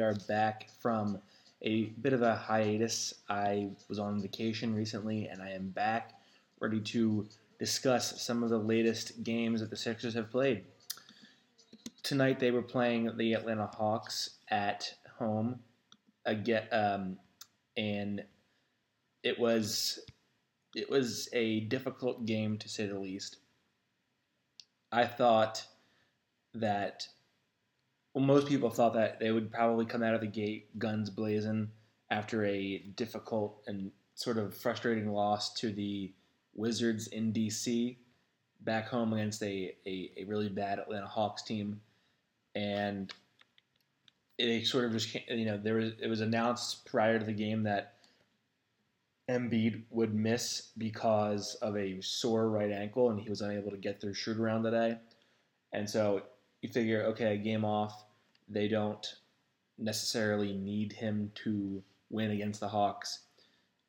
We are back from a bit of a hiatus. I was on vacation recently, and I am back ready to discuss some of the latest games that the Sixers have played. Tonight, they were playing the Atlanta Hawks at home, again, um, and it was it was a difficult game to say the least. I thought that well, most people thought that they would probably come out of the gate guns blazing after a difficult and sort of frustrating loss to the Wizards in DC back home against a, a, a really bad Atlanta Hawks team. And it sort of just you know there was it was announced prior to the game that Embiid would miss because of a sore right ankle and he was unable to get through shoot around today. And so you figure, okay, game off, they don't necessarily need him to win against the Hawks.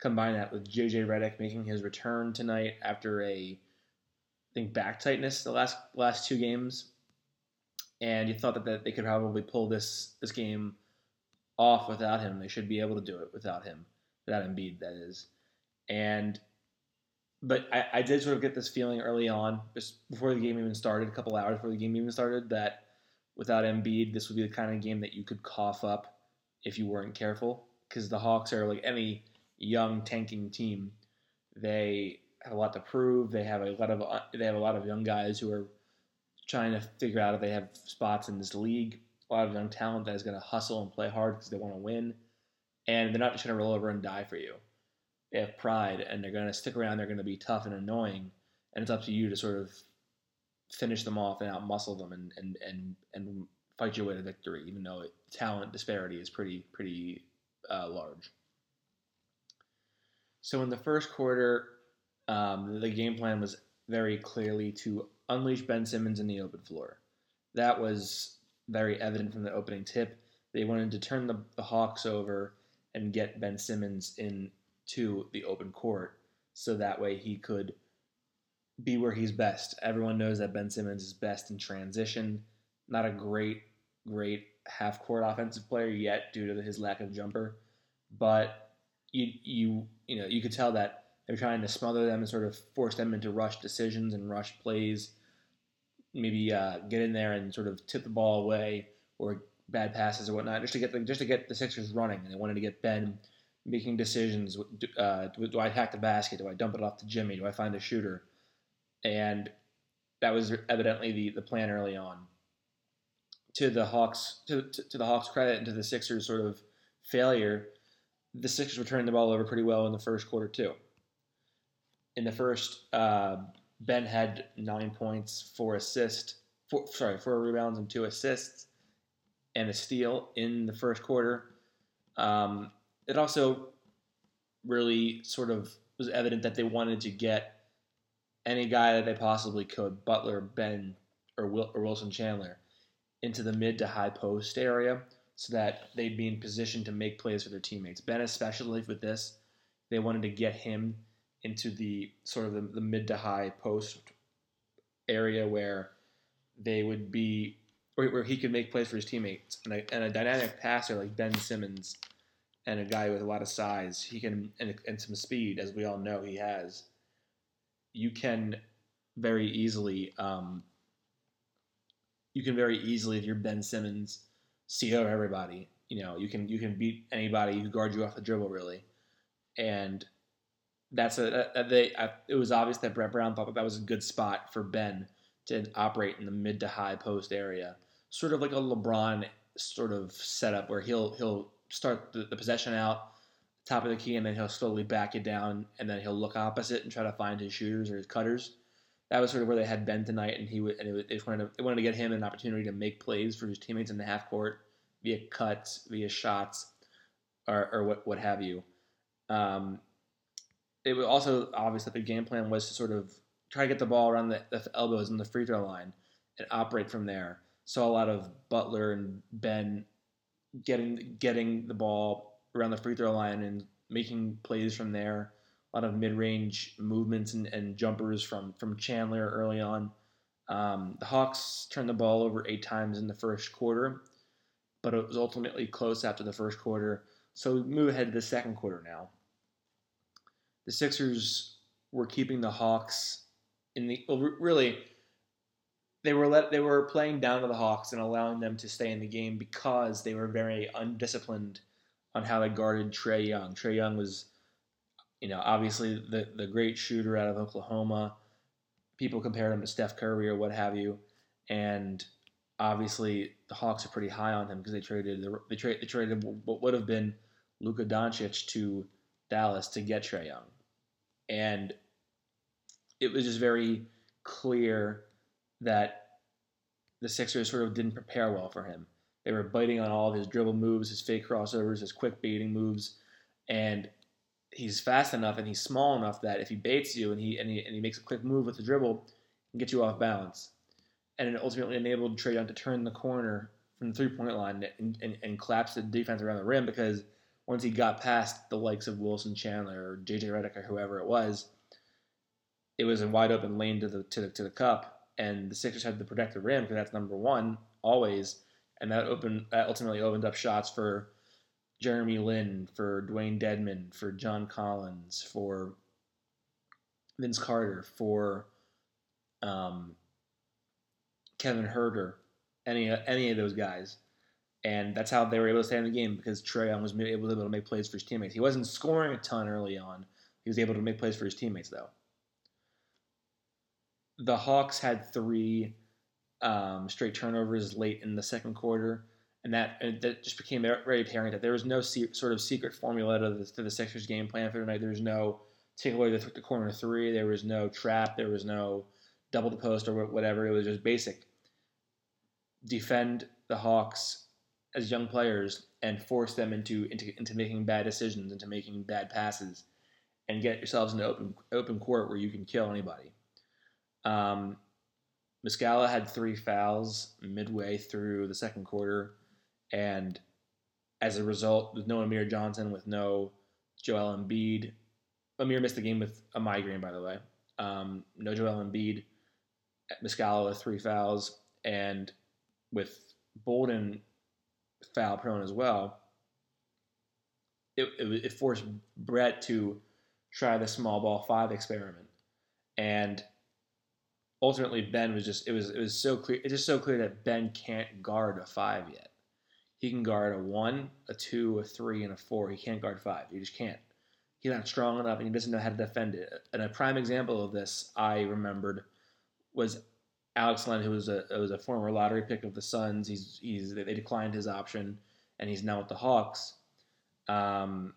Combine that with JJ Redick making his return tonight after a I think back tightness the last last two games. And you thought that, that they could probably pull this this game off without him. They should be able to do it without him, without Embiid, that is. And but I, I did sort of get this feeling early on, just before the game even started, a couple hours before the game even started, that without Embiid, this would be the kind of game that you could cough up if you weren't careful. Because the Hawks are like any young tanking team, they have a lot to prove. They have a lot of uh, they have a lot of young guys who are trying to figure out if they have spots in this league. A lot of young talent that is going to hustle and play hard because they want to win, and they're not just going to roll over and die for you they have pride and they're going to stick around. They're going to be tough and annoying, and it's up to you to sort of finish them off and outmuscle them and and and and fight your way to victory. Even though it, talent disparity is pretty pretty uh, large. So in the first quarter, um, the game plan was very clearly to unleash Ben Simmons in the open floor. That was very evident from the opening tip. They wanted to turn the, the Hawks over and get Ben Simmons in to the open court so that way he could be where he's best. Everyone knows that Ben Simmons is best in transition. Not a great, great half court offensive player yet due to his lack of jumper, but you you you know you could tell that they're trying to smother them and sort of force them into rush decisions and rush plays. Maybe uh, get in there and sort of tip the ball away or bad passes or whatnot, just to get the just to get the Sixers running. And they wanted to get Ben making decisions. Uh, do, I attack the basket? Do I dump it off to Jimmy? Do I find a shooter? And that was evidently the, the plan early on. To the Hawks, to, to, to the Hawks' credit, and to the Sixers' sort of failure, the Sixers were turning the ball over pretty well in the first quarter too. In the first, uh, Ben had nine points, four assists, four, sorry, four rebounds and two assists, and a steal in the first quarter. Um, it also really sort of was evident that they wanted to get any guy that they possibly could, Butler, Ben, or, or Wilson Chandler, into the mid to high post area so that they'd be in position to make plays for their teammates. Ben, especially with this, they wanted to get him into the sort of the, the mid to high post area where they would be, where, where he could make plays for his teammates. And a, and a dynamic passer like Ben Simmons and a guy with a lot of size, he can and, and some speed, as we all know he has. You can very easily, um, you can very easily, if you're Ben Simmons, see over everybody. You know, you can you can beat anybody who guards you off the dribble, really, and that's a that they. I, it was obvious that Brett Brown thought that that was a good spot for Ben to operate in the mid to high post area, sort of like a LeBron sort of setup where he'll he'll start the, the possession out top of the key and then he'll slowly back it down and then he'll look opposite and try to find his shooters or his cutters. That was sort of where they had Ben tonight, and he would, and it, wanted to, they wanted to get him an opportunity to make plays for his teammates in the half court via cuts, via shots, or, or what what have you. Um, it was also obvious that the game plan was to sort of try to get the ball around the, the elbows and the free throw line and operate from there. Saw a lot of Butler and Ben getting getting the ball around the free throw line and making plays from there. A lot of mid range movements and, and jumpers from from Chandler early on. Um, the Hawks turned the ball over eight times in the first quarter, but it was ultimately close after the first quarter. So we move ahead to the second quarter now. The Sixers were keeping the Hawks in the really they were let they were playing down to the Hawks and allowing them to stay in the game because they were very undisciplined on how they guarded Trae Young. Trae Young was, you know, obviously the the great shooter out of Oklahoma. People compared him to Steph Curry or what have you, and obviously the Hawks are pretty high on him because they traded they, tra- they traded what would have been Luka Doncic to Dallas to get Trae Young, and it was just very clear that the Sixers sort of didn't prepare well for him. They were biting on all of his dribble moves, his fake crossovers, his quick baiting moves, and he's fast enough and he's small enough that if he baits you and he and he, and he makes a quick move with the dribble, he can get you off balance. And it ultimately enabled Trae Young to turn the corner from the three point line and, and, and collapse the defense around the rim because once he got past the likes of Wilson Chandler or JJ Redick or whoever it was, it was a wide open lane to the to the, to the cup, and the Sixers had the rim because that's number one always, and that opened that ultimately opened up shots for Jeremy Lin, for Dewayne Dedmon, for John Collins, for Vince Carter, for um, Kevin Huerter, any any of those guys. And that's how they were able to stay in the game because Trae Young was able to make plays for his teammates. He wasn't scoring a ton early on. He was able to make plays for his teammates, though the Hawks had three um, straight turnovers late in the second quarter, and that and that just became very apparent that there was no se- sort of secret formula to the, to the Sixers game plan for tonight. There was no take away the, the corner three. There was no trap. There was no double the post or whatever. It was just basic. Defend the Hawks as young players and force them into into into making bad decisions, into making bad passes, and get yourselves into open open court where you can kill anybody. Um, Muscala had three fouls midway through the second quarter, and as a result, with no Amir Johnson, with no Joel Embiid, Amir missed the game with a migraine, by the way. Um, no Joel Embiid, Muscala with three fouls, and with Bolden foul prone as well. It, it, it forced Brett to try the small ball five experiment, and ultimately Ben was just it was it was so clear it's just so clear that Ben can't guard a five yet. He can guard a one, a two, a three, and a four. He can't guard five. He just can't. He's not strong enough, and he doesn't know how to defend it. And a prime example of this I remembered was Alex Len, who was a was a former lottery pick of the Suns. He's he's they declined his option, and he's now with the Hawks. Um,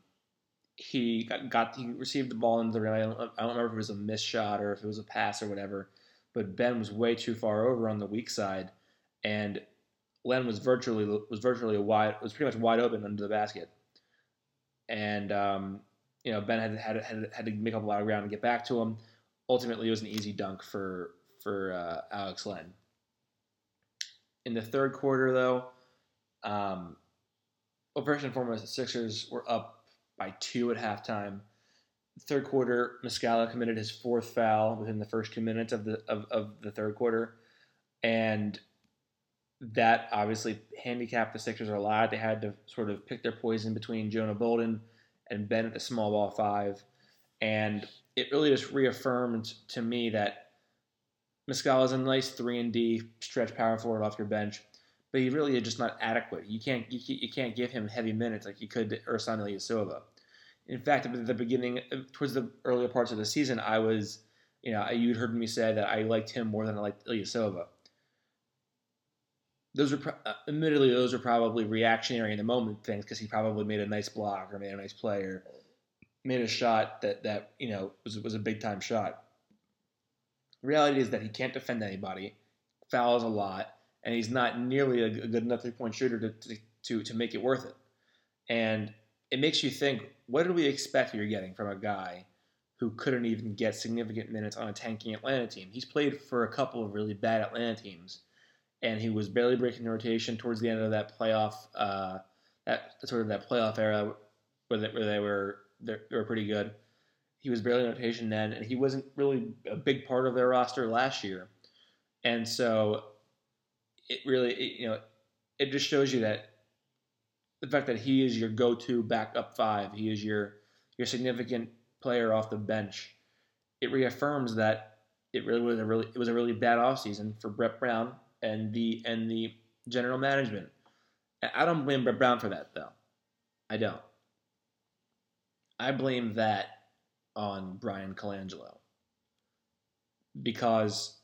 he got, got he received the ball into the rim. I don't, I don't remember if it was a missed shot or if it was a pass or whatever but Ben was way too far over on the weak side, and Len was virtually was virtually wide was pretty much wide open under the basket, and um, you know Ben had, had had had to make up a lot of ground and get back to him. Ultimately, it was an easy dunk for for uh, Alex Len. In the third quarter, though, um, well, first and foremost, the Sixers were up by two at halftime third quarter, Muscala committed his fourth foul within the first two minutes of the of, of the third quarter, and that obviously handicapped the Sixers a lot. They had to sort of pick their poison between Jonah Bolden and Ben at the small ball five, and it really just reaffirmed to me that Muscala is a nice three and D stretch power forward off your bench, but he really is just not adequate. You can't you, you can't give him heavy minutes like you could to Ersan Ilyasova. In fact, at the beginning, uh, towards the earlier parts of the season, I was, you know, you'd heard me say that I liked him more than I liked Ilyasova. Those are, uh, admittedly, those are probably reactionary in the moment things because he probably made a nice block or made a nice play or made a shot that that you know was was a big time shot. The reality is that he can't defend anybody, fouls a lot, and he's not nearly a, good enough three point shooter to, to, to to make it worth it. And it makes you think, what did we expect you're getting from a guy who couldn't even get significant minutes on a tanking Atlanta team? He's played for a couple of really bad Atlanta teams, and he was barely breaking the rotation towards the end of that playoff, uh, that sort of that playoff era where they, where they were they were pretty good. He was barely in rotation then, and he wasn't really a big part of their roster last year. And so, it really, it, you know, it just shows you that the fact that he is your go-to backup five, he is your your significant player off the bench. It reaffirms that it really was a really it was a really bad offseason for Brett Brown and the and the general management. I don't blame Brett Brown for that though. I don't. I blame that on Bryan Colangelo because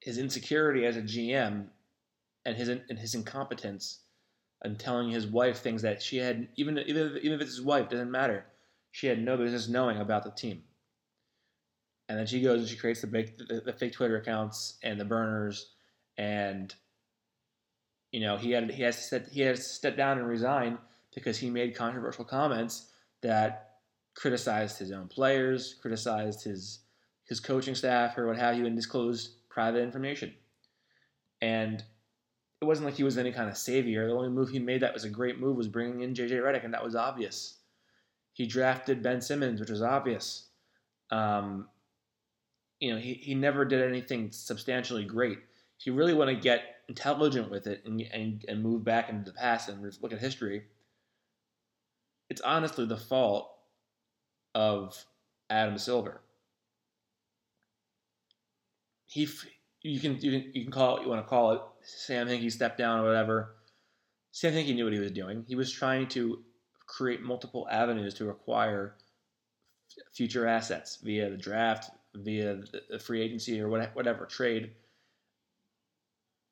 his insecurity as a GM and his and his incompetence and telling his wife things that she had even even if, even if it's his wife doesn't matter. She had no business knowing about the team. And then she goes and she creates the big the, the fake Twitter accounts and the burners and you know he had he has step, he has to step down and resign because he made controversial comments that criticized his own players, criticized his his coaching staff or what have you, and disclosed private information. And wasn't like he was any kind of savior. The only move he made that was a great move was bringing in JJ Redick, and that was obvious. He drafted Ben Simmons, which was obvious. Um, you know, he, he never did anything substantially great. If you really want to get intelligent with it and, and, and move back into the past and look at history, it's honestly the fault of Adam Silver. He, you can you can you can call it you want to call it Sam Hinkie stepped down or whatever. Sam Hinkie knew what he was doing. He was trying to create multiple avenues to acquire future assets via the draft, via the free agency or whatever trade.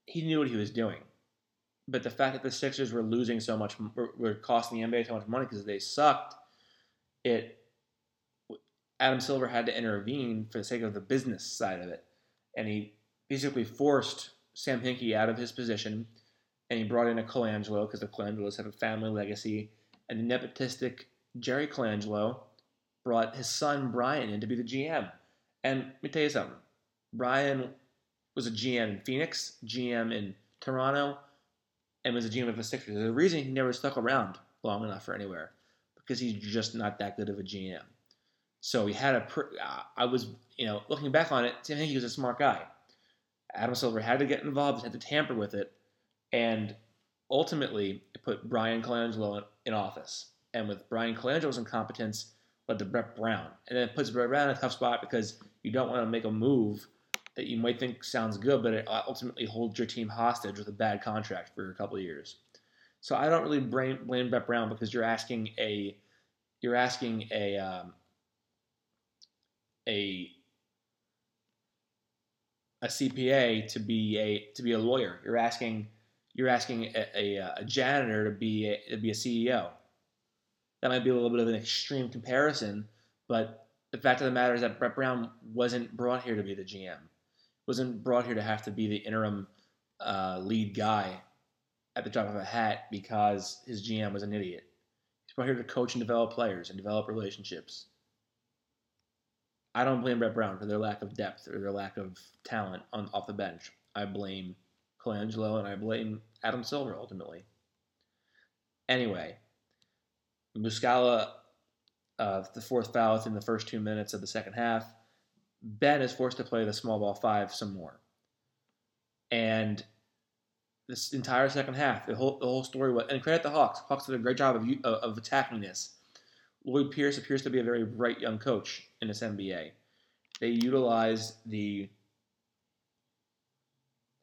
He knew what he was doing. But the fact that the Sixers were losing so much, were costing the NBA so much money because they sucked, it Adam Silver had to intervene for the sake of the business side of it, and he basically forced Sam Hinkie out of his position, and he brought in a Colangelo because the Colangelos have a family legacy, and the nepotistic Jerry Colangelo brought his son Bryan in to be the GM. And let me tell you something, Bryan was a GM in Phoenix, GM in Toronto, and was a GM of the Sixers. A reason he never stuck around long enough for anywhere because he's just not that good of a GM. So he had a. Uh, I was, you know, looking back on it, I think he was a smart guy. Adam Silver had to get involved, had to tamper with it, and ultimately it put Bryan Colangelo in, in office. And with Bryan Colangelo's incompetence, led to Brett Brown, and then it puts Brett Brown in a tough spot because you don't want to make a move that you might think sounds good, but it ultimately holds your team hostage with a bad contract for a couple of years. So I don't really blame, blame Brett Brown because you're asking a you're asking a um, a a CPA to be a to be a lawyer. You're asking you're asking a, a, a janitor to be a, to be a CEO. That might be a little bit of an extreme comparison, but the fact of the matter is that Brett Brown wasn't brought here to be the GM. Wasn't brought here to have to be the interim uh, lead guy at the drop of a hat because his GM was an idiot. He's brought here to coach and develop players and develop relationships. I don't blame Brett Brown for their lack of depth or their lack of talent on off the bench. I blame Colangelo and I blame Adam Silver ultimately. Anyway, Muscala, uh, the fourth foul in the first two minutes of the second half. Ben is forced to play the small ball five some more. And this entire second half, the whole the whole story was, and credit the Hawks. Hawks did a great job of of attacking this. Lloyd Pierce appears to be a very bright young coach in this NBA. They utilize the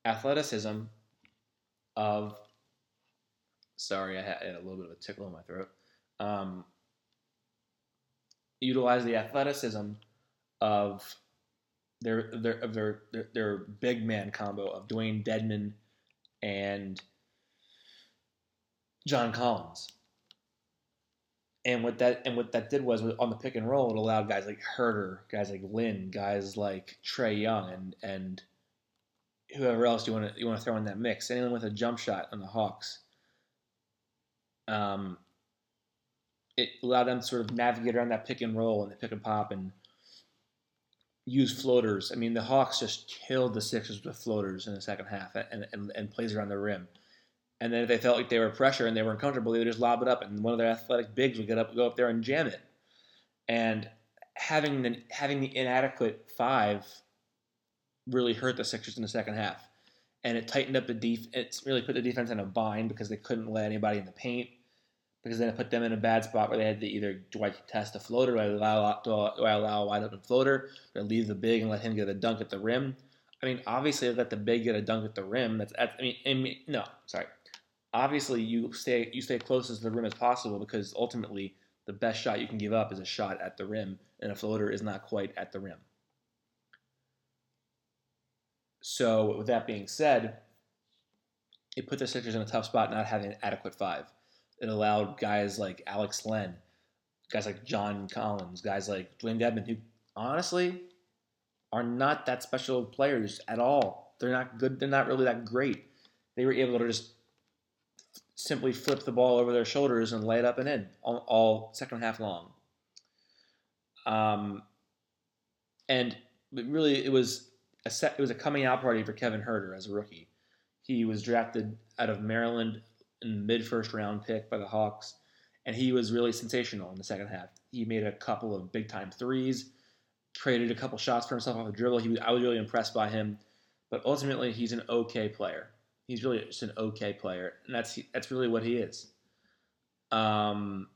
athleticism of. Sorry, I had a little bit of a tickle in my throat. Um, utilize the athleticism of their their of their, their their big man combo of Dewayne Dedmon and John Collins. And what that and what that did was on the pick and roll, it allowed guys like Huerter, guys like Lin, guys like Trae Young, and and whoever else you want to you want to throw in that mix. Anyone with a jump shot on the Hawks, um, it allowed them to sort of navigate around that pick and roll and the pick and pop and use floaters. I mean, the Hawks just killed the Sixers with floaters in the second half and, and, and plays around the rim. And then if they felt like they were pressure and they were uncomfortable, they would just lob it up, and one of their athletic bigs would get up, go up there and jam it. And having the having the inadequate five really hurt the Sixers in the second half, and it tightened up the def. It's really put the defense in a bind because they couldn't let anybody in the paint. Because then it put them in a bad spot where they had to either do I test a floater, do I allow do I allow a wide open floater, or leave the big and let him get a dunk at the rim. I mean, obviously, let the big get a dunk at the rim. That's I mean, I mean, no, sorry. Obviously, you stay you stay closest to the rim as possible because ultimately, the best shot you can give up is a shot at the rim, and a floater is not quite at the rim. So, with that being said, it put the Sixers in a tough spot not having an adequate five. It allowed guys like Alex Len, guys like John Collins, guys like Dewayne Dedmon, who honestly are not that special players at all. They're not good. They're not really that great. They were able to just simply flip the ball over their shoulders and lay it up and in all, all second half long. Um, and really, it was a set, it was a coming out party for Kevin Huerter as a rookie. He was drafted out of Maryland in mid first round pick by the Hawks, and he was really sensational in the second half. He made a couple of big time threes, traded a couple shots for himself off the dribble. He was, I was really impressed by him, but ultimately he's an okay player. He's really just an okay player, and that's that's really what he is. Um,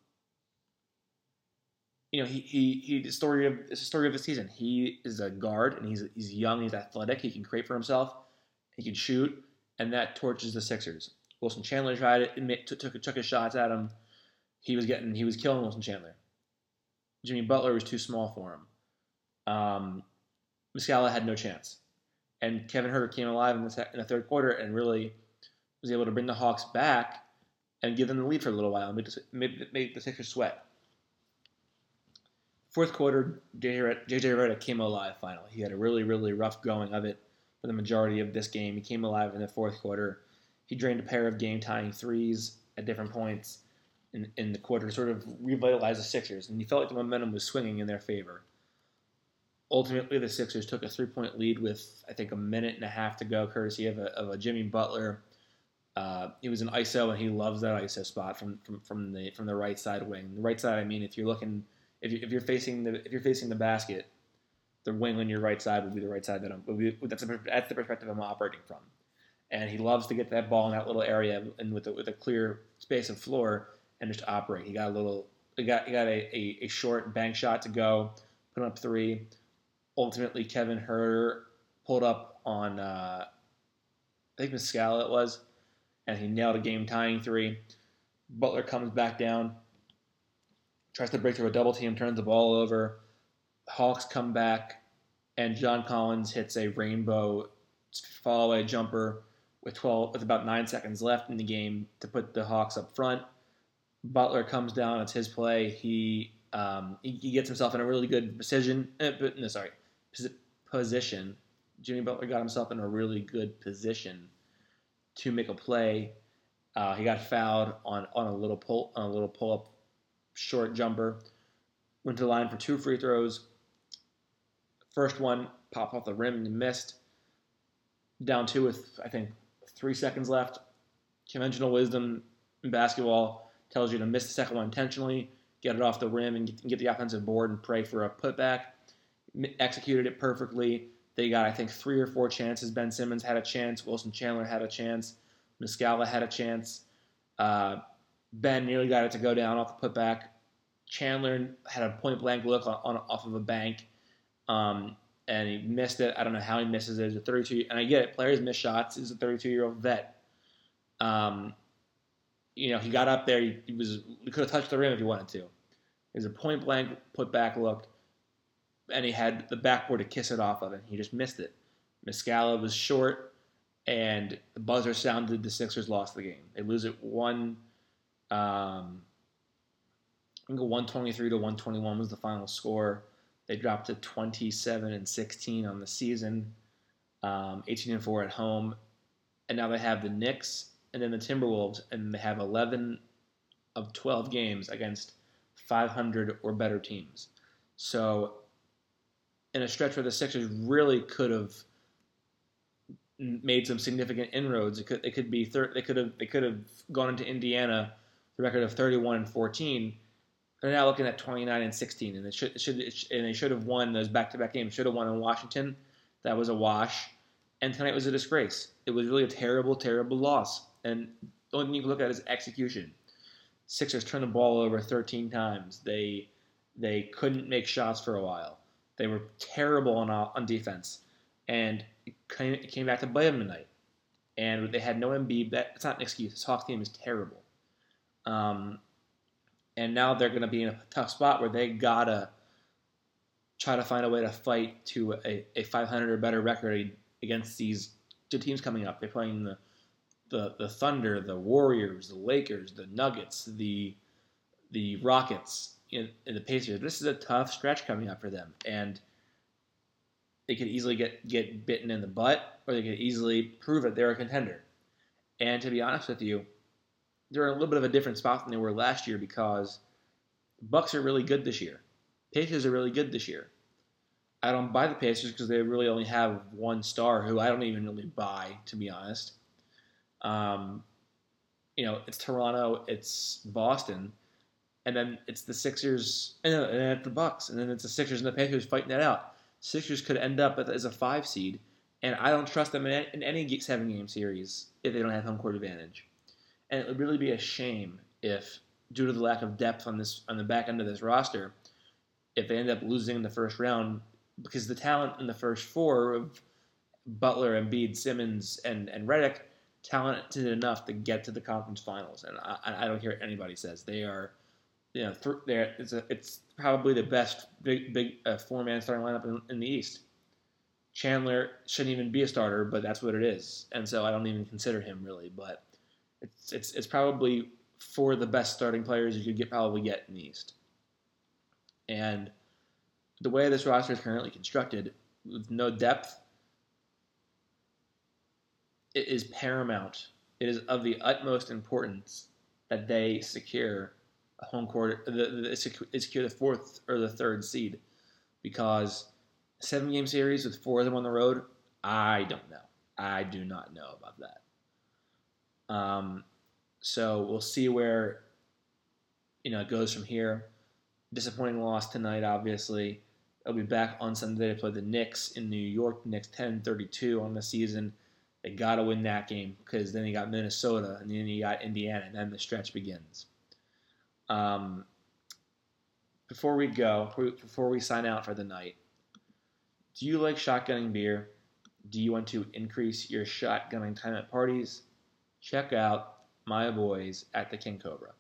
you know, he he he the story of it's the story of the season. He is a guard and he's he's young, he's athletic, he can create for himself, he can shoot, and that torches the Sixers. Wilson Chandler tried it, took took, took his shots at him. He was getting he was killing Wilson Chandler. Jimmy Butler was too small for him. Um, Muscala had no chance, and Kevin Huerter came alive in the, in the third quarter and really was able to bring the Hawks back and give them the lead for a little while and make the, make, make the Sixers sweat. Fourth quarter, JJ Redick came alive finally. He had a really, really rough going of it for the majority of this game. He came alive in the fourth quarter. He drained a pair of game tying threes at different points in, in the quarter to sort of revitalize the Sixers, and he felt like the momentum was swinging in their favor. Ultimately, the Sixers took a three point lead with, I think, a minute and a half to go, courtesy of a, of a Jimmy Butler. Uh, he was an ISO, and he loves that ISO spot from, from, from the from the right side wing. The right side, I mean, if you're looking if, you, if you're facing the if you're facing the basket, the wing on your right side would be the right side that I'm. Be, that's, a, that's the perspective I'm operating from. And he loves to get that ball in that little area and with a, with a clear space of floor and just operate. He got a little. He got he got a, a, a short bank shot to go, put up three. Ultimately, Kevin Huerter pulled up on uh, I think Muscala it was, and he nailed a game tying three. Butler comes back down, tries to break through a double team, turns the ball over. Hawks come back, and John Collins hits a rainbow fall away jumper with 12 with about nine seconds left in the game to put the Hawks up front. Butler comes down. It's his play. He um, he, he, gets himself in a really good position. Uh, no, sorry, position. Jimmy Butler got himself in a really good position to make a play. Uh, he got fouled on, on a little pull on a little pull up short jumper. Went to the line for two free throws. First one popped off the rim and missed. Down two with, I think, three seconds left. Conventional wisdom in basketball tells you to miss the second one intentionally, get it off the rim, and get the offensive board and pray for a putback. Executed it perfectly. They got, I think, three or four chances. Ben Simmons had a chance. Wilson Chandler had a chance. Muscala had a chance. Uh, Ben nearly got it to go down off the putback. Chandler had a point blank look on, on off of a bank, um, and he missed it. I don't know how he misses it. He's a 32, and I get it. Players miss shots. He's a 32 year old vet. Um, you know, he got up there. He, he, was he could have touched the rim if he wanted to. It was a point blank putback look, and he had the backboard to kiss it off of, and he just missed it. Muscala was short, and the buzzer sounded. The Sixers lost the game. They lose it one um, I think 123 to 121 was the final score. They dropped to 27 and 16 on the season, um, 18 and 4 at home, and now they have the Knicks and then the Timberwolves, and they have 11 of 12 games against 500 or better teams. So, in a stretch where the Sixers really could have made some significant inroads, it could it could be thir- they could have they could have gone into Indiana the record of 31 and 14. They're now looking at 29 and 16, and it should, should and they should have won those back-to-back games. Should have won in Washington. That was a wash, and tonight was a disgrace. It was really a terrible, terrible loss. And the only thing you can look at is execution. Sixers turned the ball over 13 times. They they couldn't make shots for a while. They were terrible on on defense, and it came, it came back to bite them tonight. And they had no Embiid. That's not an excuse. This Hawks team is terrible. Um, and now they're going to be in a tough spot where they gotta try to find a way to fight to a, a 500 or better record against these two teams coming up. They're playing the the the Thunder, the Warriors, the Lakers, the Nuggets, the the Rockets, and, the Pacers. This is a tough stretch coming up for them, and they could easily get get bitten in the butt, or they could easily prove that they're a contender. And to be honest with you, they're in a little bit of a different spot than they were last year because Bucks are really good this year. Pacers are really good this year. I don't buy the Pacers because they really only have one star who I don't even really buy, to be honest. Um, you know, it's Toronto, it's Boston, and then it's the Sixers, and then, the Bucks, and then it's the Sixers and the Pacers fighting that out. Sixers could end up as a five seed, and I don't trust them in any seven game series if they don't have home court advantage. And it would really be a shame if, due to the lack of depth on this on the back end of this roster, if they end up losing in the first round because the talent in the first four of Butler, and Embiid, Simmons, and and Redick talented enough to get to the conference finals, and I, I don't what anybody says they are. You know, th- it's a, it's probably the best big big uh, four man starting lineup in, in the East. Chandler shouldn't even be a starter, but that's what it is, and so I don't even consider him really. But it's it's it's probably four of the best starting players you could get probably get in the East. And the way this roster is currently constructed, with no depth, it is paramount. It is of the utmost importance that they secure home court, the, the, secure the fourth or the third seed, because seven game series with four of them on the road, I don't know. I do not know about that. Um, so we'll see where you know it goes from here. Disappointing loss tonight, obviously. They'll be back on Sunday to play the Knicks in New York. The Knicks 10-32 on the season. They got to win that game because then you got Minnesota and then you got Indiana, and then the stretch begins. Um, before we go, before we sign out for the night, do you like shotgunning beer? Do you want to increase your shotgunning time at parties? check out my boys at the King Cobra.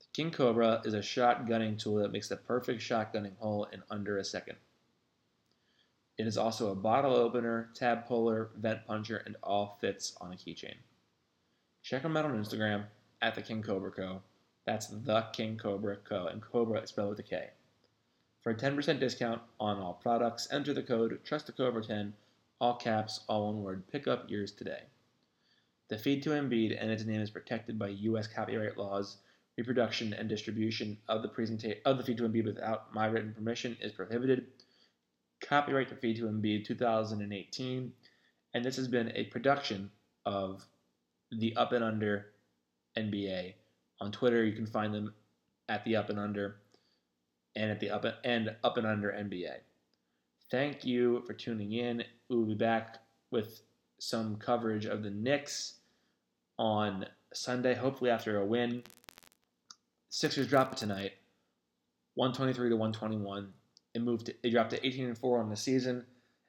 The King Cobra is a shotgunning tool that makes the perfect shotgunning hole in under a second. It is also a bottle opener, tab puller, vent puncher, and all fits on a keychain. Check them out on Instagram at the King Cobra Co. That's the King Cobra Co. and Cobra is spelled with a K. For a 10% discount on all products, enter the code TrustTheCobra10, all caps, all one word. Pick up yours today. The feed to Embiid and its name is protected by U.S. copyright laws. Reproduction and distribution of the presenta- of the feed to Embiid without my written permission is prohibited. Copyright to feed to Embiid 2018, and this has been a production of the Up and Under NBA. On Twitter, you can find them at the Up and Under and at the Up and Up and Under NBA. Thank you for tuning in. We will be back with some coverage of the Knicks on Sunday, hopefully after a win. Sixers drop it tonight, 123 to 121. It moved. They dropped to 18 and 4 on the season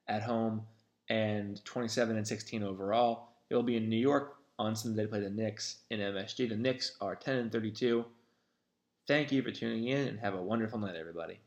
at home, and 27 and 16 overall. It will be in New York on Sunday to play the Knicks in MSG. The Knicks are 10 and 32. Thank you for tuning in, and have a wonderful night, everybody.